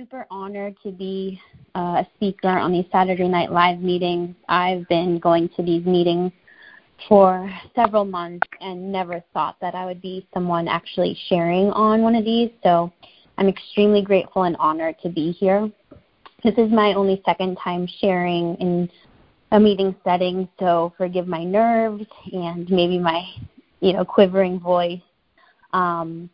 super honored to be uh, a speaker on these Saturday Night Live meetings. I've been going to these meetings for several months and never thought that I would be someone actually sharing on one of these. So I'm extremely grateful and honored to be here. This is my only second time sharing in a meeting setting, so forgive my nerves and maybe my, you know, quivering voice. Um,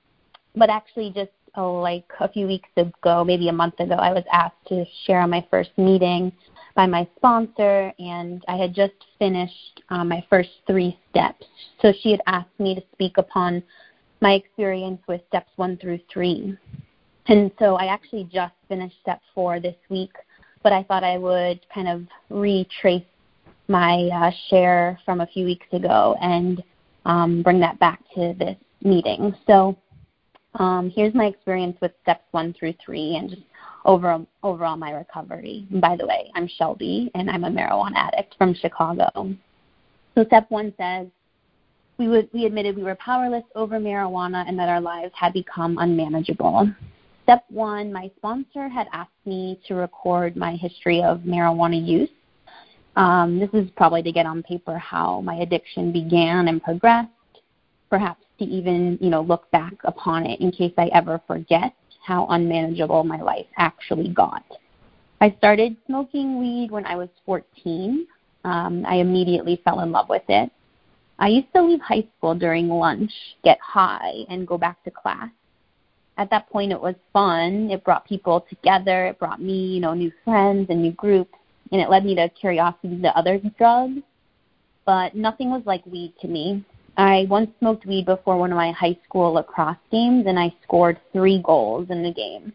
but actually, just oh, like a few weeks ago, maybe a month ago, I was asked to share on my first meeting by my sponsor, and I had just finished um, my first three steps. So she had asked me to speak upon my experience with steps one through three. And so I actually just finished step four this week, but I thought I would kind of retrace my uh, share from a few weeks ago and um, bring that back to this meeting. So um, here's my experience with steps one through three and just over, overall my recovery. And by the way, I'm Shelby and I'm a marijuana addict from Chicago. So step one says, we, would, we admitted we were powerless over marijuana and that our lives had become unmanageable. Step one, my sponsor had asked me to record my history of marijuana use. Um, this is probably to get on paper how my addiction began and progressed, perhaps to even you know look back upon it in case I ever forget how unmanageable my life actually got. I started smoking weed when I was 14. Um, I immediately fell in love with it. I used to leave high school during lunch, get high, and go back to class at that point it was fun. It brought people together. It brought me, you know, new friends and new groups, and it led me to curiosity to other drugs. But nothing was like weed to me. I once smoked weed before one of my high school lacrosse games, and I scored three goals in the game.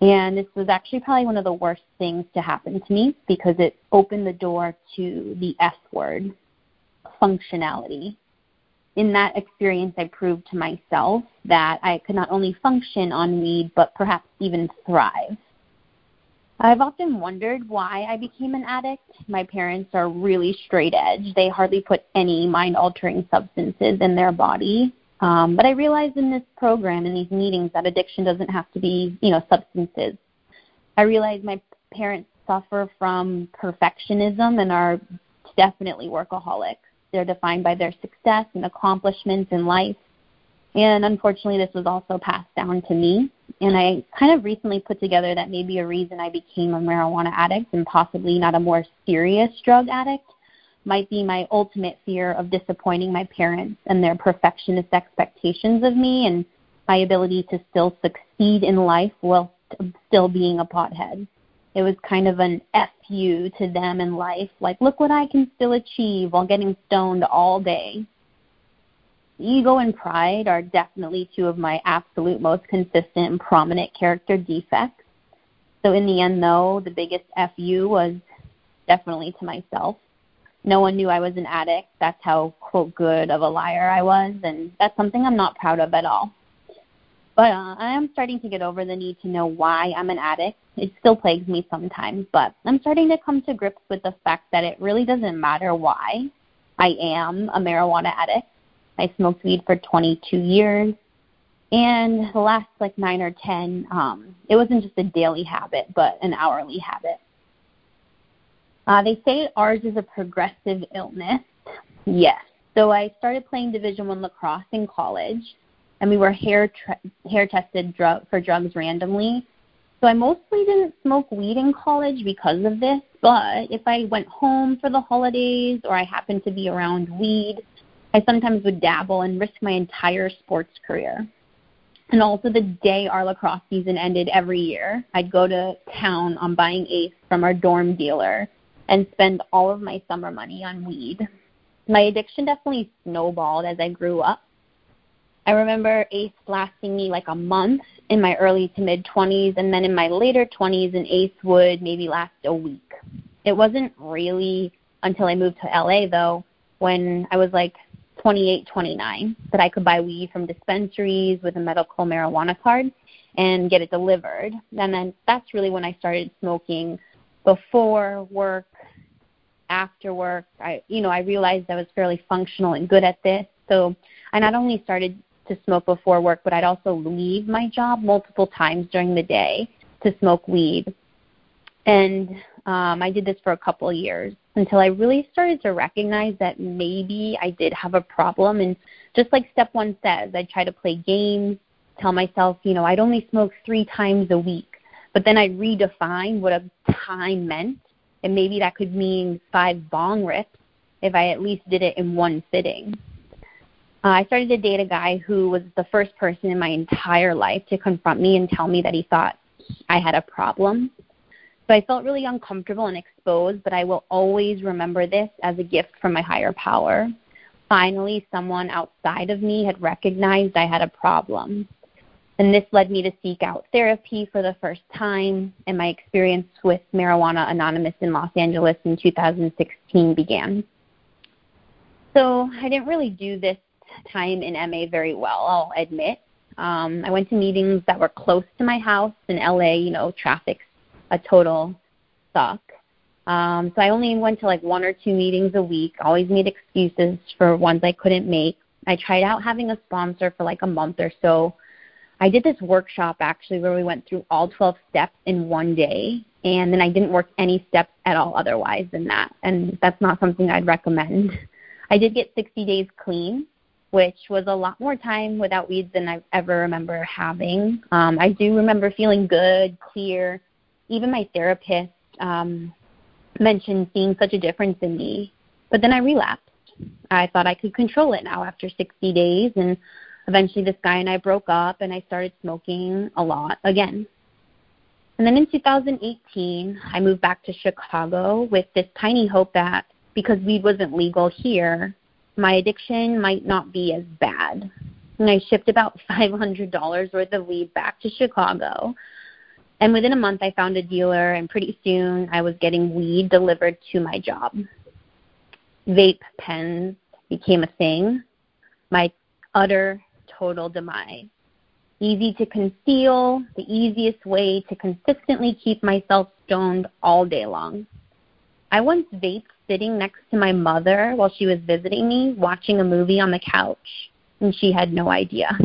And this was actually probably one of the worst things to happen to me because it opened the door to the S word, functionality in that experience, I proved to myself that I could not only function on weed, but perhaps even thrive. I've often wondered why I became an addict. My parents are really straight edge. They hardly put any mind altering substances in their body. Um, but I realized in this program, in these meetings, that addiction doesn't have to be, you know, substances. I realized my parents suffer from perfectionism and are definitely workaholics. They're defined by their success and accomplishments in life. And unfortunately, this was also passed down to me. And I kind of recently put together that maybe a reason I became a marijuana addict and possibly not a more serious drug addict might be my ultimate fear of disappointing my parents and their perfectionist expectations of me and my ability to still succeed in life while still being a pothead it was kind of an fu to them in life like look what i can still achieve while getting stoned all day ego and pride are definitely two of my absolute most consistent and prominent character defects so in the end though the biggest fu was definitely to myself no one knew i was an addict that's how quote good of a liar i was and that's something i'm not proud of at all but uh, I am starting to get over the need to know why I'm an addict. It still plagues me sometimes, but I'm starting to come to grips with the fact that it really doesn't matter why I am a marijuana addict. I smoked weed for 22 years, and the last like nine or 10, um, it wasn't just a daily habit, but an hourly habit. Uh, they say ours is a progressive illness. Yes. So I started playing Division One lacrosse in college and we were hair tra- hair tested drug- for drugs randomly. So I mostly didn't smoke weed in college because of this, but if I went home for the holidays or I happened to be around weed, I sometimes would dabble and risk my entire sports career. And also the day our lacrosse season ended every year, I'd go to town on buying Ace from our dorm dealer and spend all of my summer money on weed. My addiction definitely snowballed as I grew up. I remember ACE lasting me like a month in my early to mid 20s, and then in my later 20s, an ACE would maybe last a week. It wasn't really until I moved to LA, though, when I was like 28, 29, that I could buy weed from dispensaries with a medical marijuana card and get it delivered. And then that's really when I started smoking before work, after work. I, you know, I realized I was fairly functional and good at this. So I not only started to smoke before work, but I'd also leave my job multiple times during the day to smoke weed. And um, I did this for a couple of years until I really started to recognize that maybe I did have a problem. And just like step one says, I'd try to play games, tell myself, you know, I'd only smoke three times a week. But then I'd redefine what a time meant. And maybe that could mean five bong rips if I at least did it in one sitting. Uh, I started to date a guy who was the first person in my entire life to confront me and tell me that he thought I had a problem. So I felt really uncomfortable and exposed, but I will always remember this as a gift from my higher power. Finally, someone outside of me had recognized I had a problem. And this led me to seek out therapy for the first time, and my experience with Marijuana Anonymous in Los Angeles in 2016 began. So I didn't really do this time in MA very well, I'll admit. Um, I went to meetings that were close to my house in LA. You know, traffic's a total suck. Um, so I only went to like one or two meetings a week. Always made excuses for ones I couldn't make. I tried out having a sponsor for like a month or so. I did this workshop actually where we went through all 12 steps in one day, and then I didn't work any steps at all otherwise than that. And that's not something I'd recommend. I did get 60 days clean, which was a lot more time without weeds than I ever remember having. Um, I do remember feeling good, clear. Even my therapist um, mentioned seeing such a difference in me. But then I relapsed. I thought I could control it now after 60 days, and eventually this guy and I broke up, and I started smoking a lot again. And then in 2018, I moved back to Chicago with this tiny hope that because weed wasn't legal here, my addiction might not be as bad. And I shipped about $500 worth of weed back to Chicago. And within a month, I found a dealer, and pretty soon I was getting weed delivered to my job. Vape pens became a thing. My utter, total demise. Easy to conceal, the easiest way to consistently keep myself stoned all day long. I once vaped sitting next to my mother while she was visiting me, watching a movie on the couch, and she had no idea.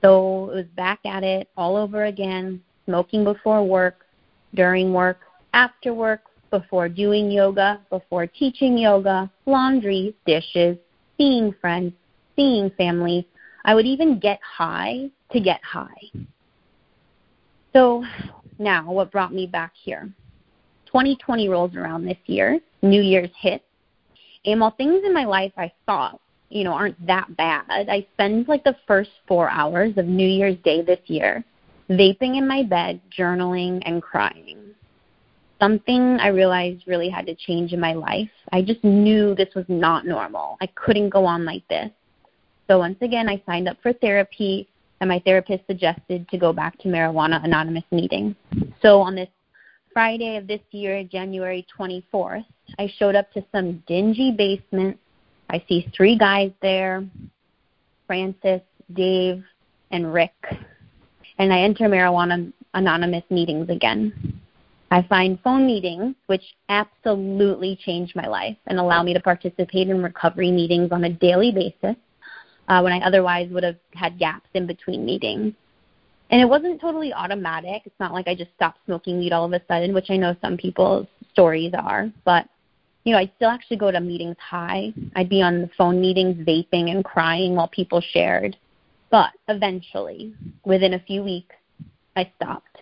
So it was back at it all over again, smoking before work, during work, after work, before doing yoga, before teaching yoga, laundry, dishes, seeing friends, seeing family. I would even get high to get high. So now, what brought me back here? 2020 rolls around this year, New Year's hits, and while things in my life I thought, you know, aren't that bad, I spend like the first four hours of New Year's Day this year vaping in my bed, journaling, and crying. Something I realized really had to change in my life. I just knew this was not normal. I couldn't go on like this. So once again, I signed up for therapy, and my therapist suggested to go back to Marijuana Anonymous meetings. So on this Friday of this year, January 24th, I showed up to some dingy basement. I see three guys there Francis, Dave, and Rick. And I enter Marijuana Anonymous meetings again. I find phone meetings, which absolutely changed my life and allow me to participate in recovery meetings on a daily basis uh, when I otherwise would have had gaps in between meetings. And it wasn't totally automatic. It's not like I just stopped smoking weed all of a sudden, which I know some people's stories are. But, you know, I'd still actually go to meetings high. I'd be on the phone meetings vaping and crying while people shared. But eventually, within a few weeks, I stopped.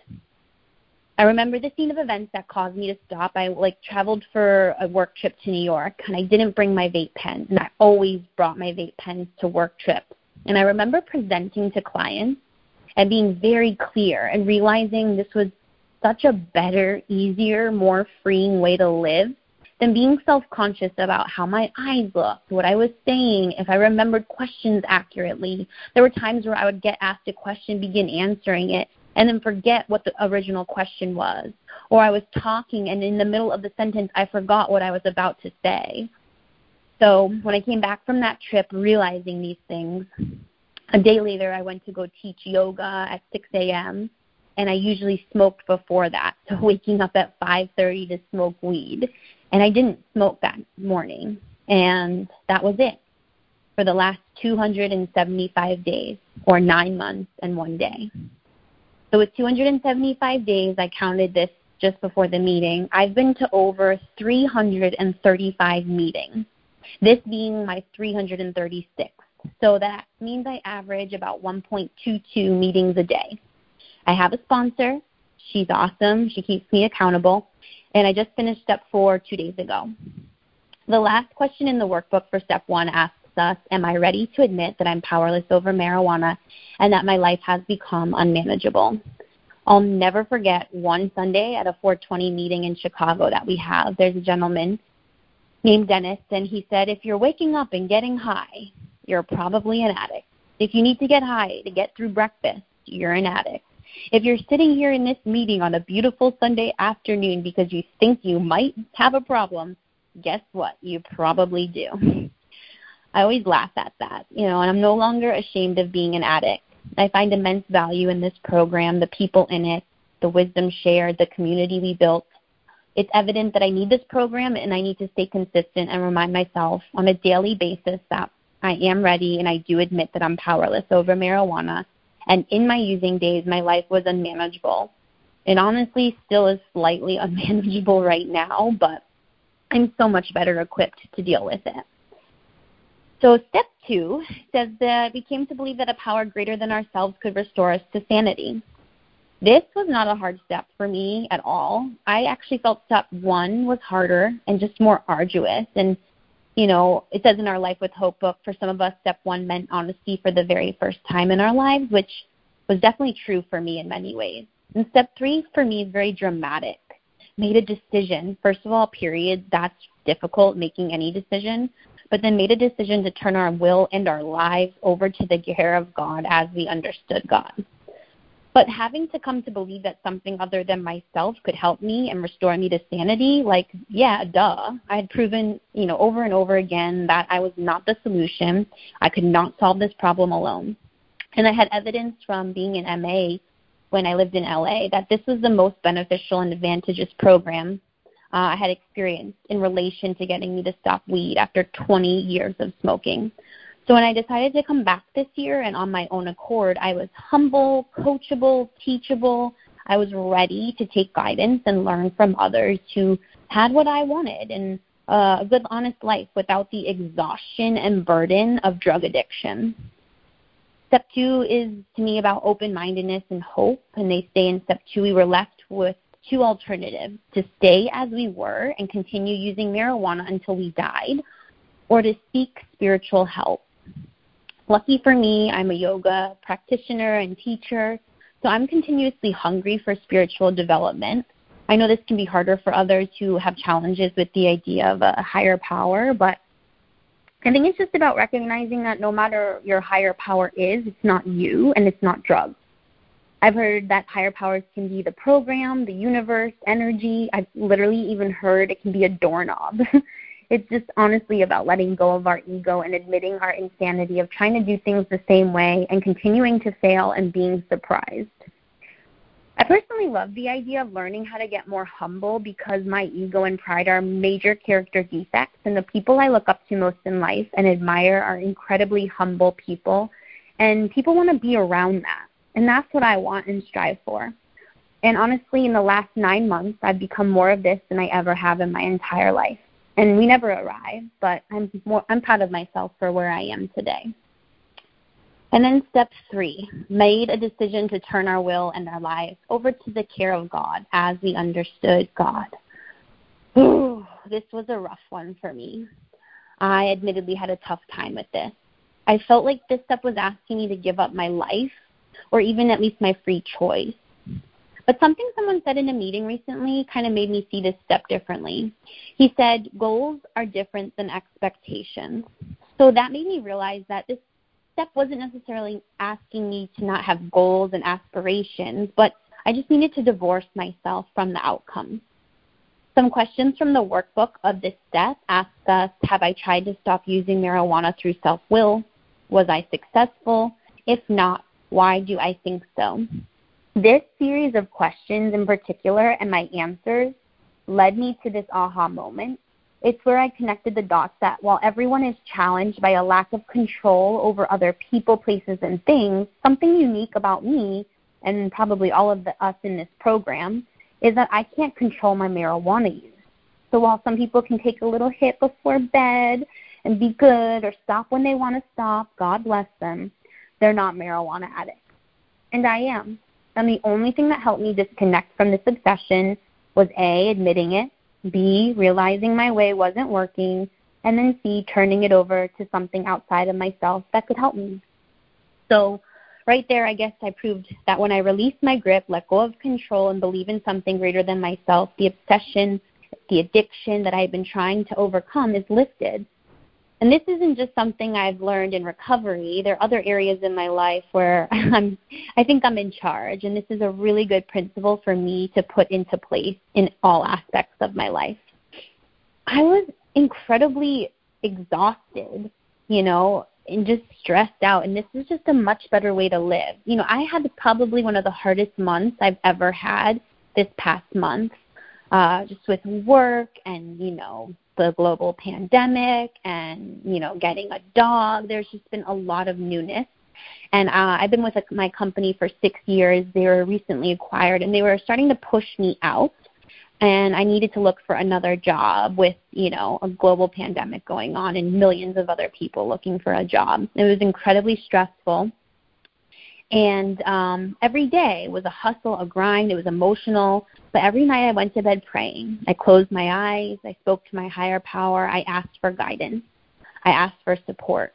I remember the scene of events that caused me to stop. I like traveled for a work trip to New York and I didn't bring my vape pen. And I always brought my vape pens to work trips. And I remember presenting to clients and being very clear and realizing this was such a better, easier, more freeing way to live than being self conscious about how my eyes looked, what I was saying, if I remembered questions accurately. There were times where I would get asked a question, begin answering it, and then forget what the original question was. Or I was talking, and in the middle of the sentence, I forgot what I was about to say. So when I came back from that trip, realizing these things, a day later, I went to go teach yoga at 6 a.m. and I usually smoked before that, so waking up at 5:30 to smoke weed, and I didn't smoke that morning, and that was it for the last 275 days, or nine months and one day. So with 275 days, I counted this just before the meeting, I've been to over 335 meetings, this being my 336th. So that means I average about 1.22 meetings a day. I have a sponsor. She's awesome. She keeps me accountable. And I just finished step four two days ago. The last question in the workbook for step one asks us Am I ready to admit that I'm powerless over marijuana and that my life has become unmanageable? I'll never forget one Sunday at a 420 meeting in Chicago that we have. There's a gentleman named Dennis, and he said, If you're waking up and getting high, you're probably an addict. If you need to get high to get through breakfast, you're an addict. If you're sitting here in this meeting on a beautiful Sunday afternoon because you think you might have a problem, guess what? You probably do. I always laugh at that, you know, and I'm no longer ashamed of being an addict. I find immense value in this program, the people in it, the wisdom shared, the community we built. It's evident that I need this program and I need to stay consistent and remind myself on a daily basis that I am ready and I do admit that I'm powerless over marijuana. And in my using days, my life was unmanageable. It honestly still is slightly unmanageable right now, but I'm so much better equipped to deal with it. So step two says that we came to believe that a power greater than ourselves could restore us to sanity. This was not a hard step for me at all. I actually felt step one was harder and just more arduous. And, you know, it says in our Life with Hope book, for some of us, step one meant honesty for the very first time in our lives, which was definitely true for me in many ways. And step three for me is very dramatic. Made a decision. First of all, period. That's difficult, making any decision but then made a decision to turn our will and our lives over to the care of God as we understood God. But having to come to believe that something other than myself could help me and restore me to sanity, like, yeah, duh. I had proven, you know, over and over again that I was not the solution. I could not solve this problem alone. And I had evidence from being in MA when I lived in LA that this was the most beneficial and advantageous program uh, I had experienced in relation to getting me to stop weed after 20 years of smoking. So when I decided to come back this year and on my own accord, I was humble, coachable, teachable. I was ready to take guidance and learn from others who had what I wanted and uh, a good, honest life without the exhaustion and burden of drug addiction. Step two is to me about open mindedness and hope, and they say in step two we were left with two alternatives to stay as we were and continue using marijuana until we died, or to seek spiritual help. Lucky for me, I'm a yoga practitioner and teacher, so I'm continuously hungry for spiritual development. I know this can be harder for others who have challenges with the idea of a higher power, but I think it's just about recognizing that no matter your higher power is, it's not you and it's not drugs. I've heard that higher powers can be the program, the universe, energy. I've literally even heard it can be a doorknob. it's just honestly about letting go of our ego and admitting our insanity of trying to do things the same way and continuing to fail and being surprised. I personally love the idea of learning how to get more humble because my ego and pride are major character defects, and the people I look up to most in life and admire are incredibly humble people, and people want to be around that. And that's what I want and strive for. And honestly, in the last nine months, I've become more of this than I ever have in my entire life. And we never arrive, but I'm more I'm proud of myself for where I am today. And then step three, made a decision to turn our will and our lives over to the care of God as we understood God. Ooh, this was a rough one for me. I admittedly had a tough time with this. I felt like this step was asking me to give up my life or even at least my free choice. But something someone said in a meeting recently kind of made me see this step differently. He said, Goals are different than expectations. So that made me realize that this step wasn't necessarily asking me to not have goals and aspirations, but I just needed to divorce myself from the outcomes. Some questions from the workbook of this step ask us Have I tried to stop using marijuana through self will? Was I successful? If not, why do I think so? This series of questions in particular and my answers led me to this aha moment. It's where I connected the dots that while everyone is challenged by a lack of control over other people, places, and things, something unique about me and probably all of the, us in this program, is that I can't control my marijuana use. So while some people can take a little hit before bed and be good or stop when they want to stop, God bless them, they're not marijuana addicts. And I am. And the only thing that helped me disconnect from this obsession was A, admitting it, B, realizing my way wasn't working, and then C, turning it over to something outside of myself that could help me. So, right there, I guess I proved that when I release my grip, let go of control, and believe in something greater than myself, the obsession, the addiction that I've been trying to overcome is lifted. And this isn't just something I've learned in recovery. There are other areas in my life where I'm I think I'm in charge and this is a really good principle for me to put into place in all aspects of my life. I was incredibly exhausted, you know, and just stressed out and this is just a much better way to live. You know, I had probably one of the hardest months I've ever had this past month. Uh just with work and, you know, the global pandemic and, you know, getting a dog. There's just been a lot of newness. And uh, I've been with a, my company for six years. They were recently acquired, and they were starting to push me out. And I needed to look for another job with, you know, a global pandemic going on and millions of other people looking for a job. It was incredibly stressful. And um, every day was a hustle, a grind. It was emotional. But every night I went to bed praying. I closed my eyes. I spoke to my higher power. I asked for guidance. I asked for support.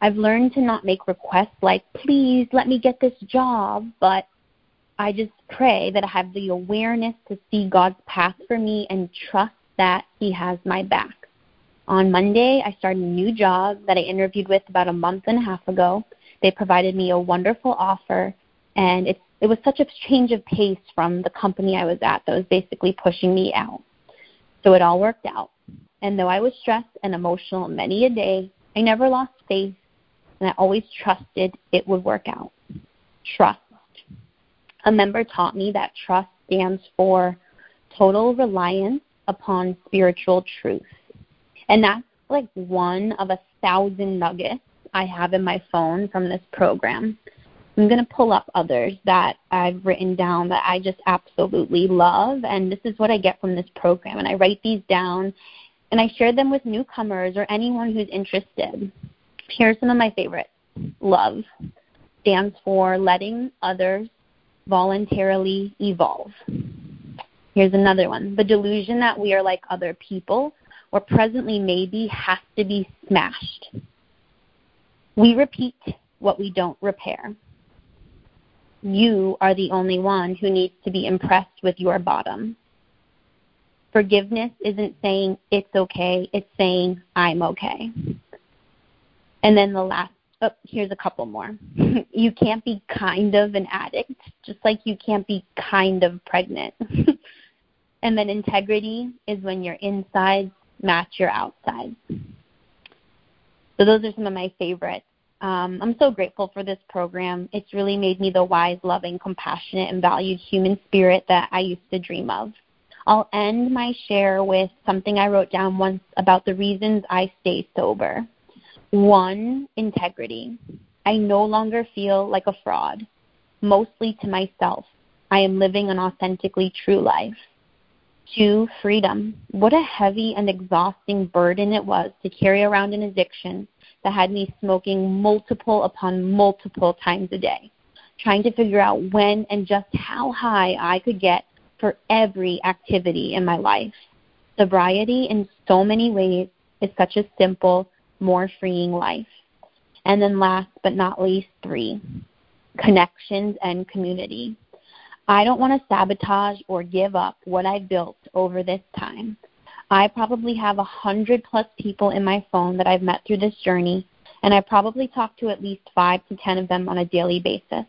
I've learned to not make requests like, please let me get this job, but I just pray that I have the awareness to see God's path for me and trust that He has my back. On Monday, I started a new job that I interviewed with about a month and a half ago. They provided me a wonderful offer, and it's it was such a change of pace from the company I was at that was basically pushing me out. So it all worked out. And though I was stressed and emotional many a day, I never lost faith and I always trusted it would work out. Trust. A member taught me that trust stands for total reliance upon spiritual truth. And that's like one of a thousand nuggets I have in my phone from this program. I'm going to pull up others that I've written down that I just absolutely love, and this is what I get from this program. And I write these down and I share them with newcomers or anyone who's interested. Here are some of my favorites. Love stands for letting others voluntarily evolve. Here's another one. The delusion that we are like other people or presently maybe has to be smashed. We repeat what we don't repair you are the only one who needs to be impressed with your bottom. Forgiveness isn't saying it's okay, it's saying I'm okay. And then the last, oh, here's a couple more. you can't be kind of an addict, just like you can't be kind of pregnant. and then integrity is when your insides match your outsides. So those are some of my favorites. Um, I'm so grateful for this program. It's really made me the wise, loving, compassionate, and valued human spirit that I used to dream of. I'll end my share with something I wrote down once about the reasons I stay sober. One, integrity. I no longer feel like a fraud, mostly to myself. I am living an authentically true life. Two, freedom. What a heavy and exhausting burden it was to carry around an addiction that had me smoking multiple upon multiple times a day, trying to figure out when and just how high I could get for every activity in my life. Sobriety, in so many ways, is such a simple, more freeing life. And then, last but not least, three connections and community. I don't want to sabotage or give up what I've built over this time. I probably have a hundred plus people in my phone that I've met through this journey, and I probably talk to at least five to ten of them on a daily basis.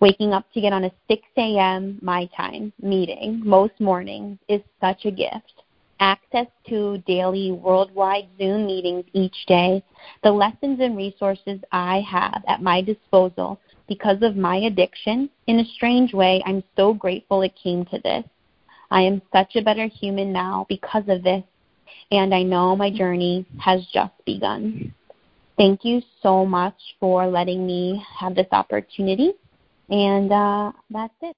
Waking up to get on a 6 a.m. my time meeting most mornings is such a gift. Access to daily worldwide Zoom meetings each day, the lessons and resources I have at my disposal because of my addiction. In a strange way, I'm so grateful it came to this. I am such a better human now because of this, and I know my journey has just begun. Thank you so much for letting me have this opportunity. And uh, that's it.